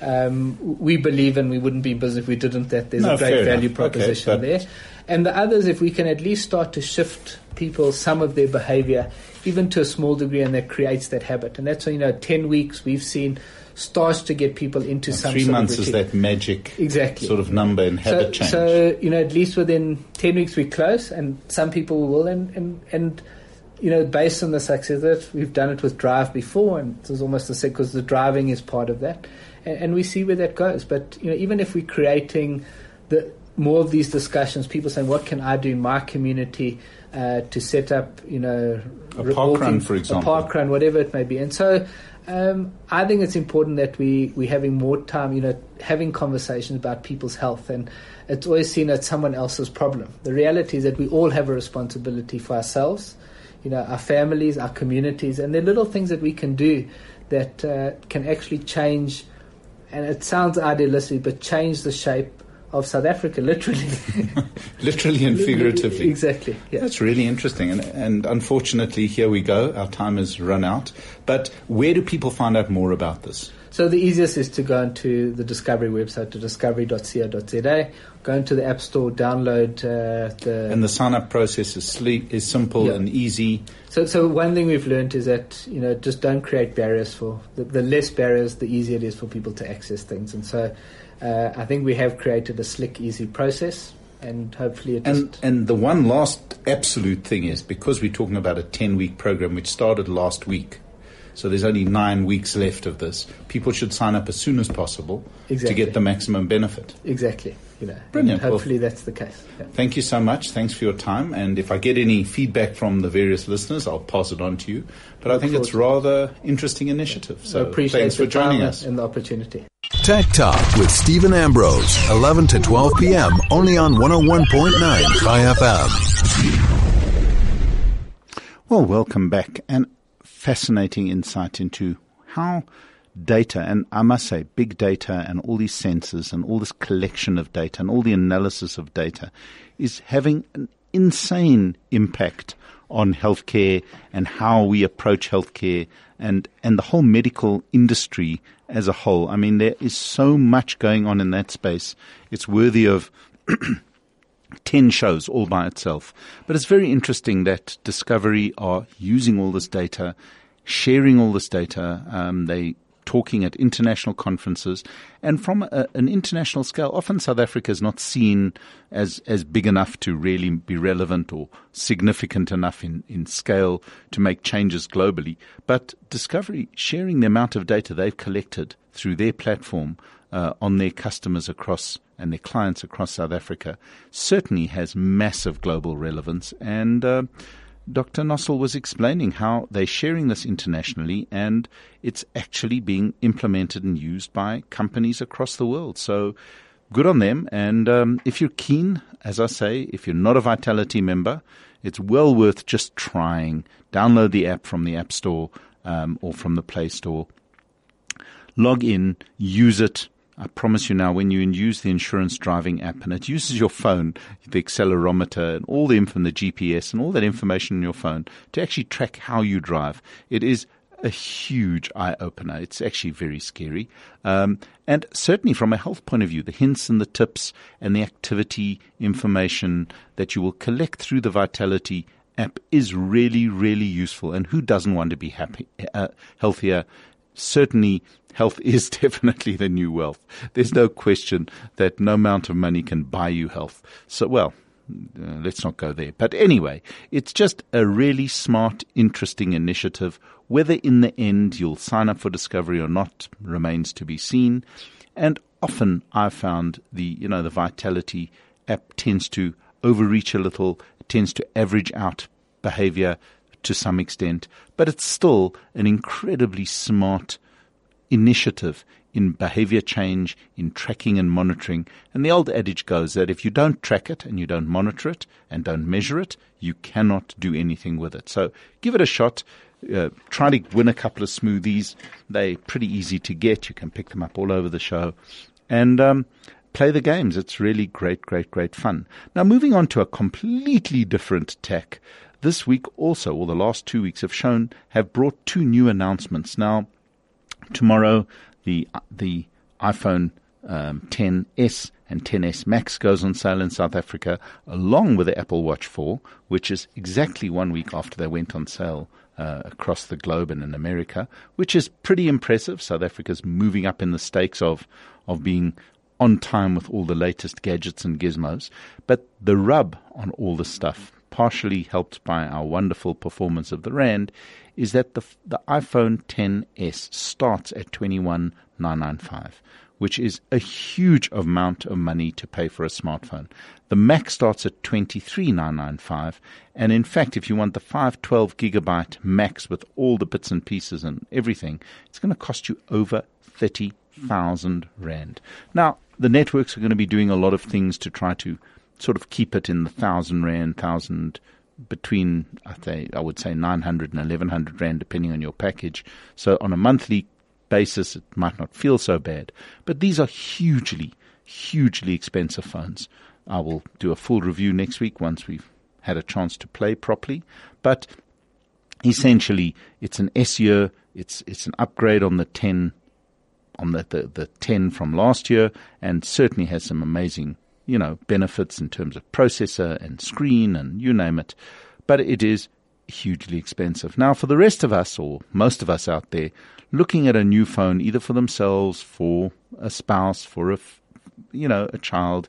Um, we believe, and we wouldn't be in business if we didn't, that there's No, a great value enough. Proposition but- there. And the others, if we can at least start to shift people some of their behavior, even to a small degree, and that creates that habit. And that's you know, 10 weeks we've seen starts to get people into some Three months of is that magic Exactly. sort of number and habit so, change. So, you know, at least within 10 weeks we're close, and some people will. And, and, and you know, based on the success of it, we've done it with Drive before, and it was almost the same because the driving is part of that. And, we see where that goes. But, you know, even if we're creating the more of these discussions, people saying, what can I do in my community uh, to set up, you know, A park run, for a example. park run, whatever it may be. And so um, I think it's important that we, we're having more time, you know, having conversations about people's health. And it's always seen as someone else's problem. The reality is that we all have a responsibility for ourselves, you know, our families, our communities, and there are little things that we can do that uh, can actually change, and it sounds idealistic, but change the shape of South Africa, literally. [laughs] Literally and figuratively. [laughs] exactly. Yeah. That's really interesting. And, and unfortunately, here we go. Our time has run out. But where do people find out more about this? So the easiest is to go onto the Discovery website, to discovery.co.za, go into the App Store, download uh, the. And the sign up process is, sleep, is simple Yeah. and easy. So, so one thing we've learned is that you know just don't create barriers for the, the less barriers, the easier it is for people to access things. And so, uh, I think we have created a slick, easy process, and hopefully it just And, and the one last absolute thing is because we're talking about a 10 week program which started last week. So there's only nine weeks left of this. People should sign up as soon as possible to get the maximum benefit. exactly you know. Brilliant. And hopefully that's the case. Yeah. Thank you so much. Thanks for your time. And if I get any feedback from the various listeners, I'll pass it on to you. But I think it's rather interesting initiative. So So appreciate thanks for joining us. and the opportunity. Tech Talk with Stephen Ambrose, 11 to 12 p.m. only on 101.9 FM. Well, welcome back. And fascinating insight into how data, and I must say, big data and all these sensors and all this collection of data and all the analysis of data is having an insane impact on healthcare and how we approach healthcare and, and the whole medical industry as a whole. I mean, there is so much going on in that space. It's worthy of [clears throat] 10 shows all by itself. But it's very interesting that Discovery are using all this data, sharing all this data. Um, they talking at international conferences and from a, an international scale often south africa is not seen as as big enough to really be relevant or significant enough in in scale to make changes globally but discovery sharing the amount of data they've collected through their platform uh, on their customers across and their clients across South Africa certainly has massive global relevance. And uh, Dr. Nossel was explaining how they're sharing this internationally and it's actually being implemented and used by companies across the world. So good on them. And um, if you're keen, as I say, if you're not a Vitality member, it's well worth just trying. Download the app from the App Store um, or from the Play Store log in, use it. I promise you now, when you use the insurance driving app and it uses your phone, the accelerometer and all the info, the GPS and all that information in your phone to actually track how you drive, it is a huge eye opener. It's actually very scary. Um, and certainly from a health point of view, the hints and the tips and the activity information that you will collect through the Vitality app is really, really useful. And who doesn't want to be happy, uh, healthier? Certainly, health is [laughs] definitely the new wealth. There's no question that no amount of money can buy you health. So, well, uh, let's not go there. But anyway, it's just a really smart, interesting initiative. Whether in the end you'll sign up for Discovery or not remains to be seen. And often I've found the, you know, the Vitality app tends to overreach a little, tends to average out behavior to some extent, but it's still an incredibly smart initiative in behavior change, in tracking and monitoring. And the old adage goes that if you don't track it and you don't monitor it and don't measure it, you cannot do anything with it. So give it a shot. Uh, try to win a couple of smoothies. They're pretty easy to get. You can pick them up all over the show. And um, play the games. It's really great, great, great fun. Now, moving on to a completely different tack. This week also, or the last two weeks have shown, have brought two new announcements. Now, tomorrow, the the iPhone um, 10s and 10s Max goes on sale in South Africa, along with the Apple Watch 4, which is exactly one week after they went on sale uh, across the globe and in America, which is pretty impressive. South Africa's moving up in the stakes of of being on time with all the latest gadgets and gizmos. But the rub on all this stuff, partially helped by our wonderful performance of the rand, is that the the iPhone 10s starts at 21995 which is a huge amount of money to pay for a smartphone. The Mac starts at 23995 and in fact if you want the 512 gigabyte Max with all the bits and pieces and everything, it's going to cost you over 30,000 rand. Now, the networks are going to be doing a lot of things to try to sort of keep it in the 1000 rand, 1000 between I, say, I would say 900 and 1100 rand depending on your package. So on a monthly basis, it might not feel so bad. But these are hugely, hugely expensive phones. I will do a full review next week once we've had a chance to play properly. But essentially, it's an S year. It's it's an upgrade on the 10 on the, the, the 10 from last year and certainly has some amazing, you know, benefits in terms of processor and screen and you name it. But it is hugely expensive. Now, for the rest of us, or most of us out there, looking at a new phone, either for themselves, for a spouse, for a, you know, a child,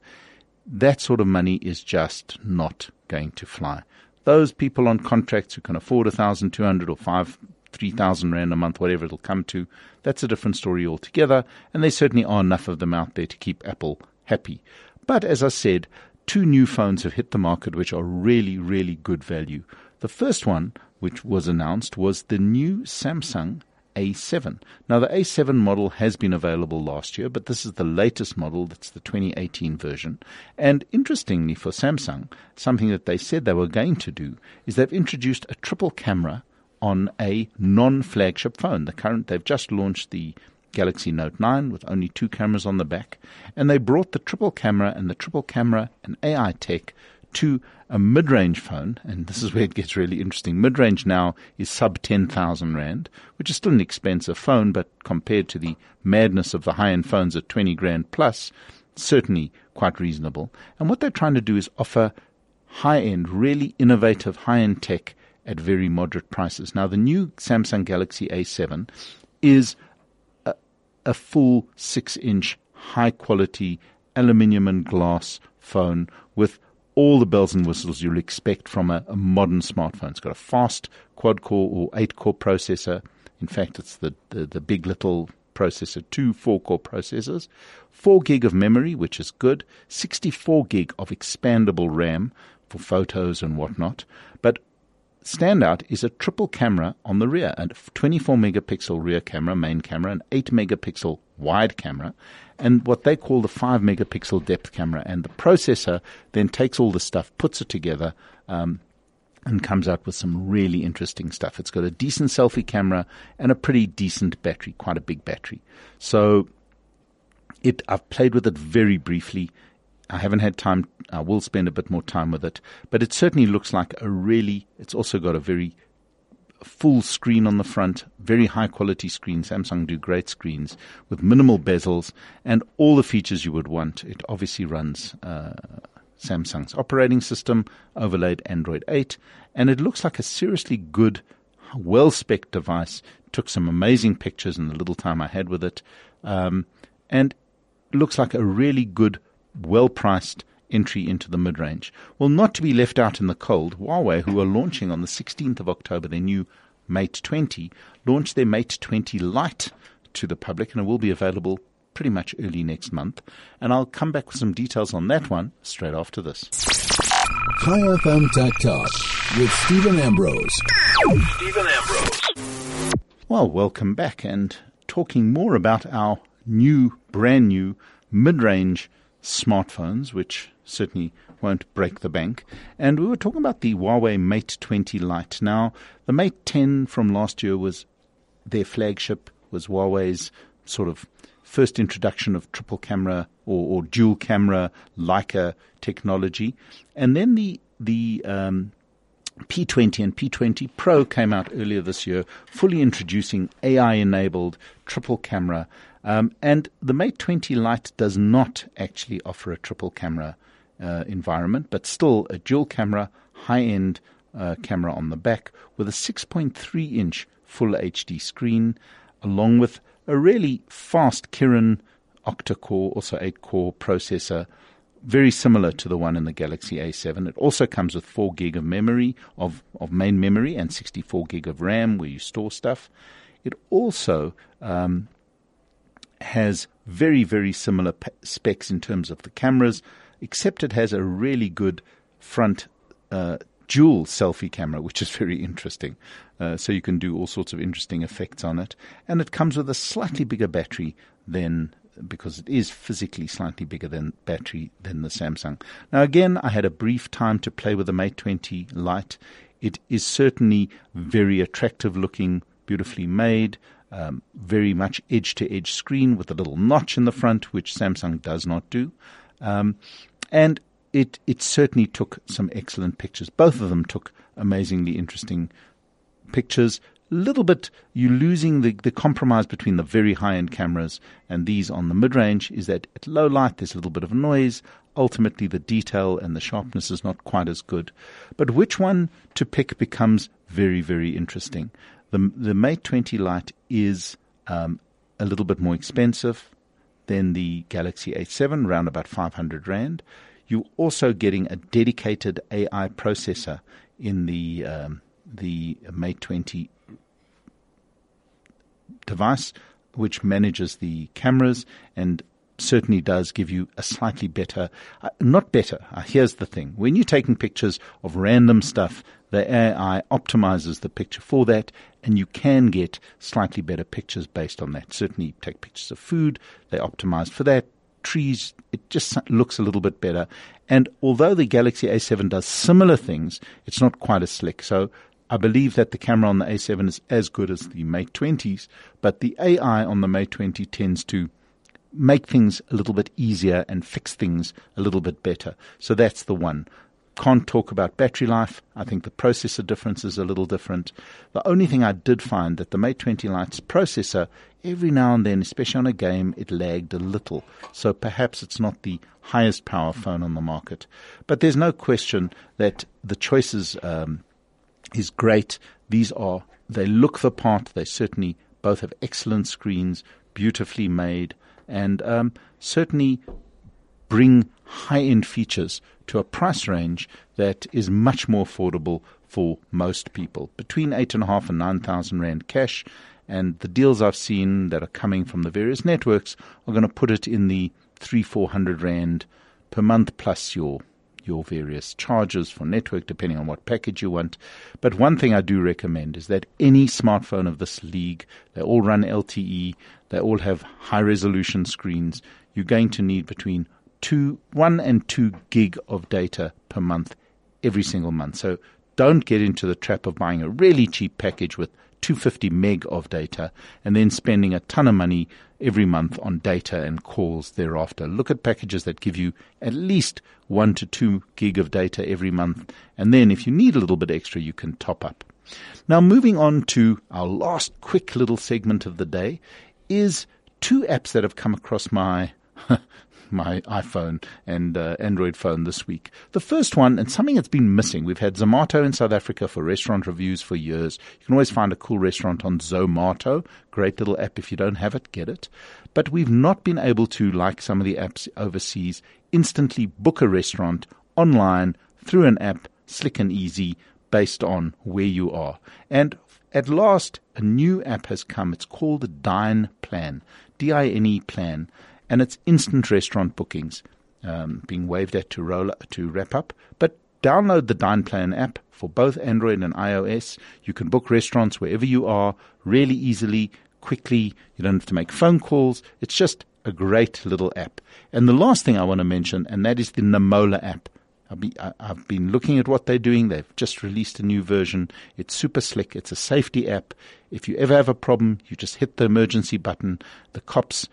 that sort of money is just not going to fly. Those people on contracts who can afford a thousand two hundred or five three thousand rand a month, whatever it'll come to, that's a different story altogether. And there certainly are enough of them out there to keep Apple happy. But as I said, two new phones have hit the market which are really, really good value. The first one, which was announced, was the new Samsung A7. Now, the A7 model has been available last year, but this is the latest model. That's the 2018 version. And interestingly for Samsung, something that they said they were going to do is they've introduced a triple camera on a non-flagship phone. The current they've just launched the Galaxy Note 9 with only two cameras on the back, and they brought the triple camera and the triple camera and AI tech to a mid-range phone, and this is where it gets really interesting. Mid-range now is sub 10,000 rand, which is still an expensive phone, but compared to the madness of the high-end phones at 20 grand plus, certainly quite reasonable. And what they're trying to do is offer high-end, really innovative high-end tech at very moderate prices. Now, the new Samsung Galaxy A7 is a full six-inch, high-quality aluminium and glass phone with all the bells and whistles you'll expect from a, a modern smartphone. It's got a fast quad core or eight core processor. In fact, it's the, the, the big little processor, two four core processors, 4 gig of memory, which is good, 64 gig of expandable RAM for photos and whatnot. Standout is a triple camera on the rear, a 24 megapixel rear camera, main camera, an 8 megapixel wide camera, and what they call the 5 megapixel depth camera. And the processor then takes all the stuff, puts it together, um, and comes out with some really interesting stuff. It's got a decent selfie camera and a pretty decent battery, quite a big battery. So it, I've played with it very briefly. I haven't had time. I will spend a bit more time with it, but it certainly looks like a really. It's also got a very full screen on the front, very high quality screen. Samsung do great screens with minimal bezels and all the features you would want. It obviously runs uh, Samsung's operating system, overlaid Android 8, and it looks like a seriously good, well spec device. Took some amazing pictures in the little time I had with it, um, and looks like a really good, well priced entry into the mid range. Well, not to be left out in the cold, Huawei, who are launching on the 16th of October their new Mate 20, launched their Mate 20 Lite to the public, and it will be available pretty much early next month. And I'll come back with some details on that one straight after this. Chai FM Tech Talk with Stephen Ambrose. Stephen Ambrose. Well, welcome back and talking more about our new, brand new mid range smartphones, which certainly won't break the bank. And we were talking about the Huawei Mate 20 Lite. Now, the Mate 10 from last year was their flagship, was Huawei's sort of first introduction of triple camera or, or dual camera Leica technology. And then the, the, um, P20 and P20 Pro came out earlier this year, fully introducing AI enabled triple camera. Um, and the Mate 20 Lite does not actually offer a triple camera uh, environment, but still a dual camera, high end uh, camera on the back with a 6.3 inch full HD screen, along with a really fast Kirin octa core, also 8 core processor very similar to the one in the Galaxy A7. It also comes with 4 gig of memory, of, of main memory, and 64 gig of RAM where you store stuff. It also um, has very, very similar pe- specs in terms of the cameras, except it has a really good front uh, dual selfie camera, which is [laughs] very interesting. Uh, so you can do all sorts of interesting effects on it. And it comes with a slightly bigger battery than because it is physically slightly bigger than battery than the Samsung. Now again, I had a brief time to play with the Mate 20 Lite. It is certainly very attractive looking, beautifully made, um, very much edge to edge screen with a little notch in the front, which Samsung does not do. Um, and it, it certainly took some excellent pictures. Both of them took amazingly interesting pictures. A little bit, you're losing the, the compromise between the very high end cameras and these on the mid range is that at low light there's a little bit of noise. Ultimately, the detail and the sharpness is not quite as good. But which one to pick becomes very, very interesting. The, the Mate 20 Lite is um, a little bit more expensive than the Galaxy A7, around about 500 Rand. You're also getting a dedicated AI processor in the um, the Mate 20 device, which manages the cameras and certainly does give you a slightly better, uh, not better. Uh, here's the thing: when you're taking pictures of random stuff, the AI optimizes the picture for that, and you can get slightly better pictures based on that. Certainly, take pictures of food; they optimized for that. Trees, it just looks a little bit better. And although the Galaxy A7 does similar things, it's not quite as slick. So I believe that the camera on the A7 is as good as the Mate 20s, but the AI on the Mate 20 tends to make things a little bit easier and fix things a little bit better. So that's the one. Can't talk about battery life. I think the processor difference is a little different. The only thing I did find that the Mate 20 Lite's processor, every now and then, especially on a game, it lagged a little. So perhaps it's not the highest power phone on the market. But there's no question that the choices um, is great. These are, they look the part. They certainly both have excellent screens, beautifully made, and um, certainly bring high end features to a price range that is much more affordable for most people. Between eight and a half and nine thousand rand cash, and the deals I've seen that are coming from the various networks are going to put it in the three four hundred rand per month plus your your various charges for network depending on what package you want. But one thing I do recommend is that any smartphone of this league, they all run LTE, they all have high resolution screens. You're going to need between two, one and two gig of data per month every single month. So don't get into the trap of buying a really cheap package with 250 meg of data and then spending a ton of money every month on data and calls thereafter. Look at packages that give you at least one to two gig of data every month. And then if you need a little bit extra, you can top up. Now, moving on to our last quick little segment of the day is two apps that have come across my [laughs] my iPhone and uh, Android phone this week. The first one, and something that's been missing, we've had Zomato in South Africa for restaurant reviews for years. You can always find a cool restaurant on Zomato. Great little app. If you don't have it, get it. But we've not been able to, like some of the apps overseas, instantly book a restaurant online through an app, slick and easy, based on where you are. And at last, a new app has come. It's called Dine Plan, D I N E Plan and it's instant restaurant bookings um, being waved at to roll to wrap up. But download the DinePlan app for both Android and iOS. You can book restaurants wherever you are really easily, quickly. You don't have to make phone calls. It's just a great little app. And the last thing I want to mention, and that is the Namola app. I've been looking at what they're doing. They've just released a new version. It's super slick. It's a safety app. If you ever have a problem, you just hit the emergency button. The cops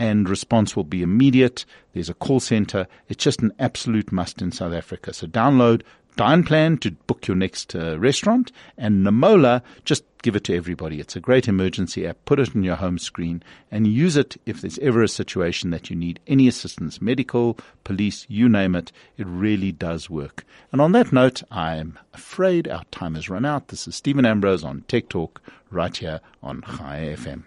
and response will be immediate. There's a call center. It's just an absolute must in South Africa. So download Dine Plan to book your next uh, restaurant and Namola, just give it to everybody. It's a great emergency app. Put it on your home screen and use it if there's ever a situation that you need any assistance, medical, police, you name it. It really does work. And on that note, I'm afraid our time has run out. This is Stephen Ambrose on Tech Talk right here on Chai FM.